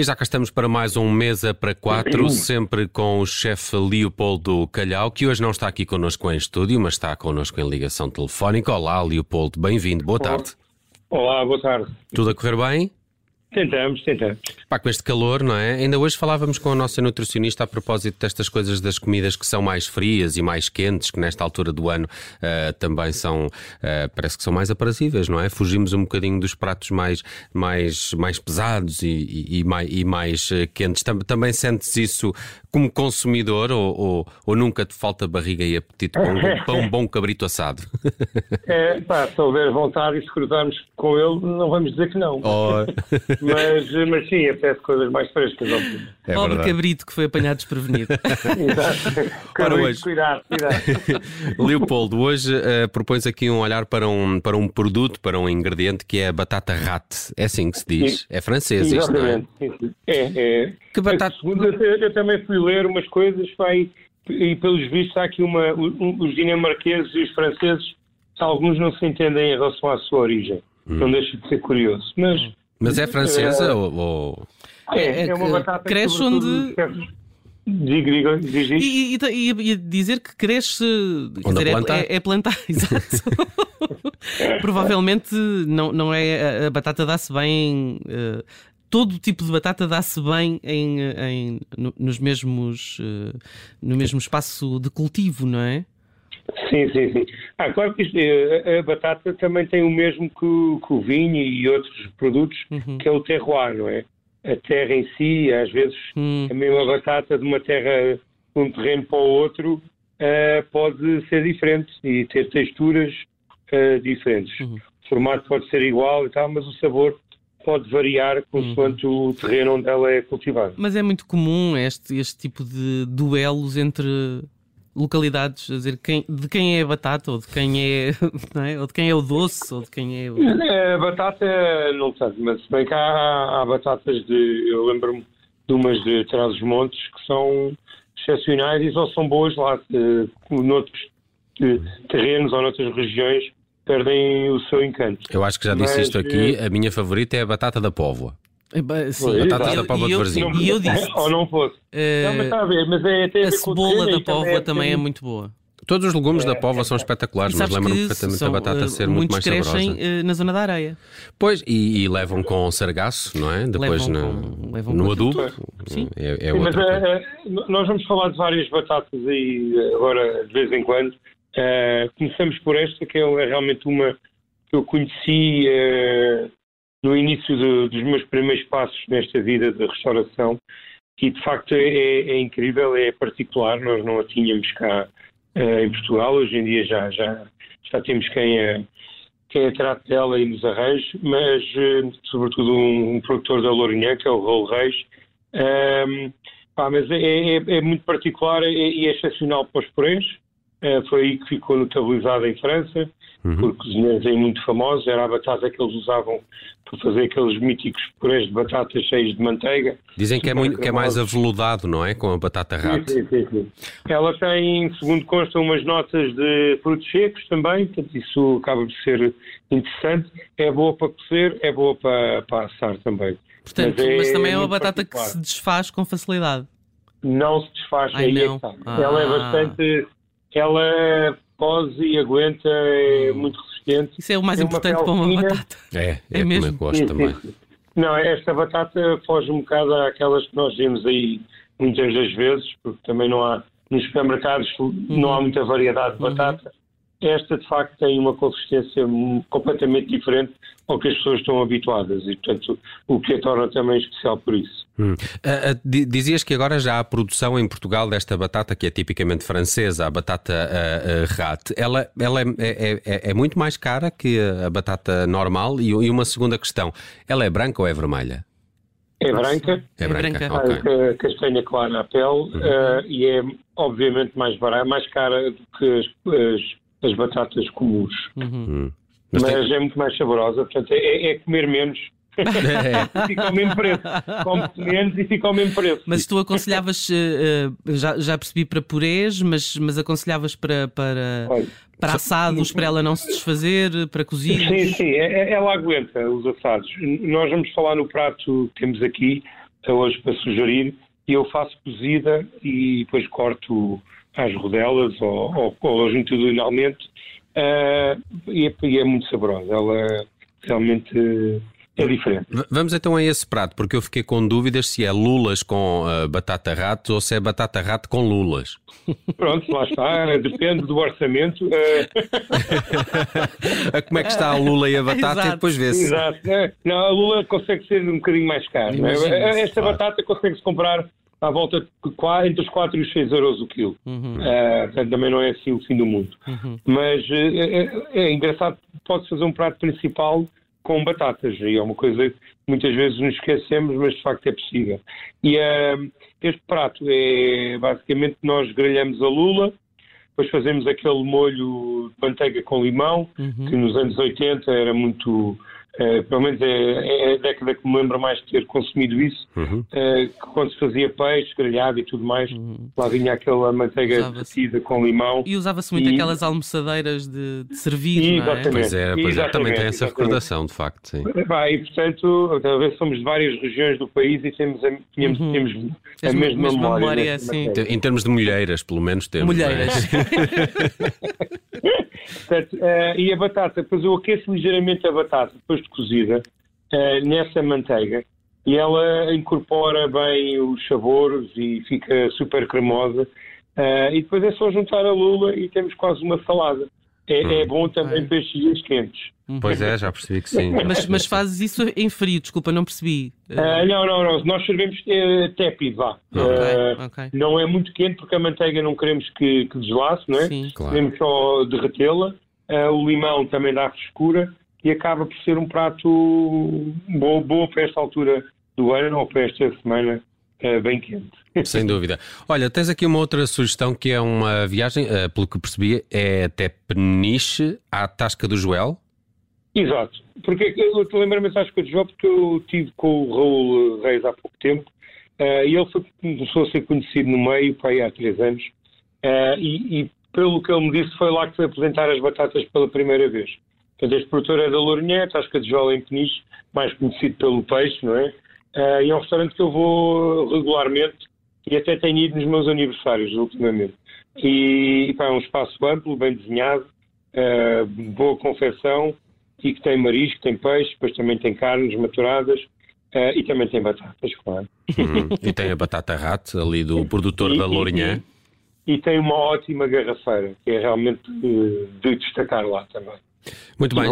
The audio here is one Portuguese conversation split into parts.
E já cá estamos para mais um Mesa para Quatro, sempre com o chefe Leopoldo Calhau, que hoje não está aqui connosco em estúdio, mas está connosco em ligação telefónica. Olá, Leopoldo, bem-vindo, boa tarde. Olá, boa tarde. Tudo a correr bem? Tentamos, tentamos. Pá, com este calor, não é? Ainda hoje falávamos com a nossa nutricionista a propósito destas coisas das comidas que são mais frias e mais quentes, que nesta altura do ano uh, também são, uh, parece que são mais aprazíveis, não é? Fugimos um bocadinho dos pratos mais, mais, mais pesados e, e, e mais, e mais uh, quentes. Também sentes isso como consumidor ou, ou, ou, nunca te falta barriga e apetite para um, para um bom cabrito assado? É, pá, se houver vontade e se cruzarmos com ele, não vamos dizer que não. Oh. Mas, mas sim, apetece coisas mais frescas. É Pobre cabrito que foi apanhado desprevenido. Exato. Ora, hoje... Cuidado, cuidado. Leopoldo, hoje uh, propões aqui um olhar para um, para um produto, para um ingrediente que é a batata rat. É assim que se diz. Sim. É francês isto, não é? É, é. Que batata... Segundo, eu, eu também fui ler umas coisas, vai, e pelos vistos há aqui uma... Um, os dinamarqueses e os franceses, alguns não se entendem em relação à sua origem. Hum. Não deixa de ser curioso. Mas... Mas é francesa é, ou, É, é, é uma batata cresce onde. Diga, diga, diga, e, e, e, dizer que cresce. Dizer, plantar? É, é plantar, exato. Provavelmente não, não é. A batata dá-se bem. Uh, todo tipo de batata dá-se bem em, em, no, nos mesmos, uh, no mesmo espaço de cultivo, não é? Sim, sim, sim. Ah, claro que isto, eh, a, batata também tem o mesmo que, que o vinho e outros produtos, uhum. que é o terroir, não é? A terra em si, às vezes, uhum. a mesma batata de uma terra, de um terreno para o outro, uh, pode ser diferente e ter texturas uh, diferentes. Uhum. O formato pode ser igual e tal, mas o sabor pode variar consoante uhum. o terreno onde ela é cultivada. Mas é muito comum este, este tipo de duelos entre localidades a dizer quem, de quem é a batata ou de quem é, é, ou de quem é o doce ou de quem é o... A batata não sei, mas se bem que há, há batatas de eu lembro-me de umas de Trás-os-Montes que são excepcionais e só são boas lá de, noutros de terrenos ou noutras regiões perdem o seu encanto. Eu acho que já disse mas, isto aqui, a minha favorita é a batata da póvoa. Sim, batatas da Póvoa de Varzim. E eu disse. Ou não fosse. Uh, não, mas está a ver, mas é até a cebola da Póvoa também é muito boa. Todos os legumes é, da Póvoa é, são espetaculares, mas lembro-me perfeitamente da batata ser muito mais saborosa. Muitos crescem uh, na zona da areia. Pois, e, e, levam com sargaço, não é? Depois levam no, com, levam no adubo. Sim. É, é Sim, mas é, nós vamos falar de várias batatas aí agora, de vez em quando. Uh, começamos por esta, que é realmente uma que eu conheci no início dos meus primeiros passos nesta vida de restauração e de facto é, é, incrível, é particular, nós não a tínhamos cá uh, em Portugal, hoje em dia já, já, já temos quem a, quem a trate dela e nos arranje, mas uh, sobretudo um, um, produtor da Lourinhã, que é o Raul Reis, um, pá, mas é, é, é, muito particular e é, excepcional para os uh, foi aí que ficou notabilizado em França, uhum. por cozinheiros aí muito famosos, era a batata que eles usavam para fazer aqueles míticos purés de batatas cheios de manteiga. Dizem que é, muito, que é mais aveludado, não é? Com a batata rata. Sim, sim, sim, Ela tem, segundo consta, umas notas de frutos secos também, portanto isso acaba de ser interessante. É boa para cozer, é boa para, para assar também. Portanto, mas, é, mas também é uma batata particular. que se desfaz com facilidade. Não se desfaz, Ai, aí é não. É ah. Ela é bastante... Ela pose e aguenta, é hum. muito resistente. Isso é o mais Tem importante uma para uma fina. batata. É, é, é mesmo. gosto sim, também. Sim. Não, esta batata foge um bocado àquelas que nós vemos aí muitas das vezes, porque também não há, nos supermercados uhum. não há uhum. muita variedade de batata. Uhum esta de facto tem uma consistência completamente diferente ao que as pessoas estão habituadas e, portanto, o que a torna também especial por isso. Hum. Uh, uh, dizias que agora já há produção em Portugal desta batata que é tipicamente francesa, a batata uh, rat. Ela, ela é, é, é, é, muito mais cara que a batata normal? E, e, uma segunda questão: ela é branca ou é vermelha? É branca. É branca, é branca. Okay. castanha clara à pele uhum. e é obviamente mais barata, mais cara do que as, as as batatas comuns. Uhum. Hum. Mas, Mas tem... é muito mais saborosa, portanto, é, é comer menos. É. fica ao mesmo preço. Come menos e fica ao mesmo preço. Mas tu aconselhavas, uh, já, já percebi para purês, mas, mas aconselhavas para, para, Olha, para assados, para ela não se desfazer, para cozidos? Sim, sim, é, é, ela aguenta os assados. Nós vamos falar no prato que temos aqui, hoje para sugerir, e eu faço cozida e depois corto às rodelas ou, ou, ou longitudinalmente uh, e, é, e, é, muito saborosa. Ela realmente é diferente. Vamos então a esse prato, porque eu fiquei com dúvidas se é lulas com uh, batata rato ou se é batata rato com lulas. Pronto, lá está, depende do orçamento. Uh... Como é que está a lula e a batata e depois vê-se. Exato. É, não, a lula consegue ser um bocadinho mais cara. É? Esta claro. batata consegue-se comprar à volta de entre os 4 e os 6 euros o quilo. Uhum. Uh, portanto, também não é assim o fim do mundo. Uhum. Mas uh, é, é, engraçado, pode fazer um prato principal com batatas. E é uma coisa que muitas vezes nos esquecemos, mas de facto é possível. E uh, este prato é basicamente nós grelhamos a lula, depois fazemos aquele molho de manteiga com limão, uhum. que nos anos 80 era muito Uh, pelo menos é, é, a década que me lembro mais de ter consumido isso, uhum. uh, quando se fazia peixe, grelhado e tudo mais, uhum. lá vinha aquela manteiga derretida com limão. E usava-se muito e... aquelas almoçadeiras de, de servir, exatamente. não é? Pois é, pois é também tem essa recordação, de facto, sim. e portanto, talvez somos de várias regiões do país e temos, a, temos, uhum. temos a mesma, mesma memória. memória sim. Em termos de mulheres, pelo menos temos. É? Mulheres. Portanto, uh, e a batata, depois eu aqueço ligeiramente a batata, depois de cozida, uh, nessa manteiga, e ela incorpora bem os sabores e fica super cremosa. Uh, e depois é só juntar a lula e temos quase uma salada. É, hum. é bom também para estes dias quentes. Uhum. Pois é, já percebi que sim. mas, mas fazes isso em frio, desculpa, não percebi. Uh, não, não, não. Nós servimos uh, tépido, vá. Okay, uh, okay. Não é muito quente porque a manteiga não queremos que, que deslace, não é? Sim, claro. Queremos só derretê-la. o limão também dá frescura e acaba por ser um prato bom, bom para esta altura do ano ou para esta semana bem quente. Sem dúvida. Olha, tens aqui uma outra sugestão que é uma viagem, pelo que percebi, é até Peniche à Tasca do Joel. Exato. Porque eu te lembro a mensagem que eu te porque eu estive com o Raul Reis há pouco tempo uh, e ele foi, começou a ser conhecido no meio, para aí há três anos, e, e, pelo que ele me disse, foi lá que foi apresentar as batatas pela primeira vez. Portanto, este produtor é da Lourinhã, Tasca de Jola em Peniche, mais conhecido pelo peixe, não é? Uh, e é um restaurante que eu vou regularmente e até tenho ido nos meus aniversários ultimamente. E, pá, é um espaço amplo, bem desenhado, boa confecção, e que tem marisco, tem peixe, depois também tem carnes maturadas uh, e também tem batatas, claro. Uhum. E tem a batata rat ali do produtor e, da Lourinhã. E, e, tem uma ótima garrafeira, que é realmente de, de destacar lá também. Muito bem.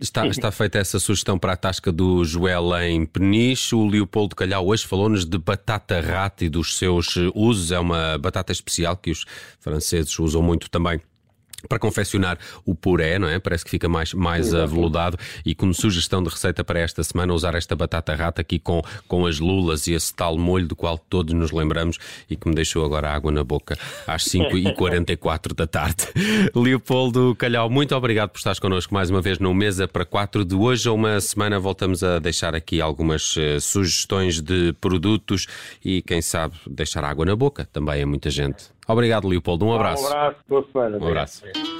Está, está feita essa sugestão para a tasca do Joel em Peniche. O Leopoldo Calhau hoje falou-nos de batata rata e dos seus usos. É uma batata especial que os franceses usam muito também para confeccionar o puré, não é? Parece que fica mais, mais aveludado. E como sugestão de receita para esta semana, usar esta batata rata aqui com, com as lulas e esse tal molho do qual todos nos lembramos e que me deixou agora água na boca às 5h44 da tarde. Leopoldo Calhau, muito obrigado por estares connosco mais uma vez no Mesa para 4 de hoje. A uma semana voltamos a deixar aqui algumas uh, sugestões de produtos e, quem sabe, deixar água na boca também a muita gente. Obrigado, Leopoldo. Um abraço. Um abraço, boa semana. Um abraço.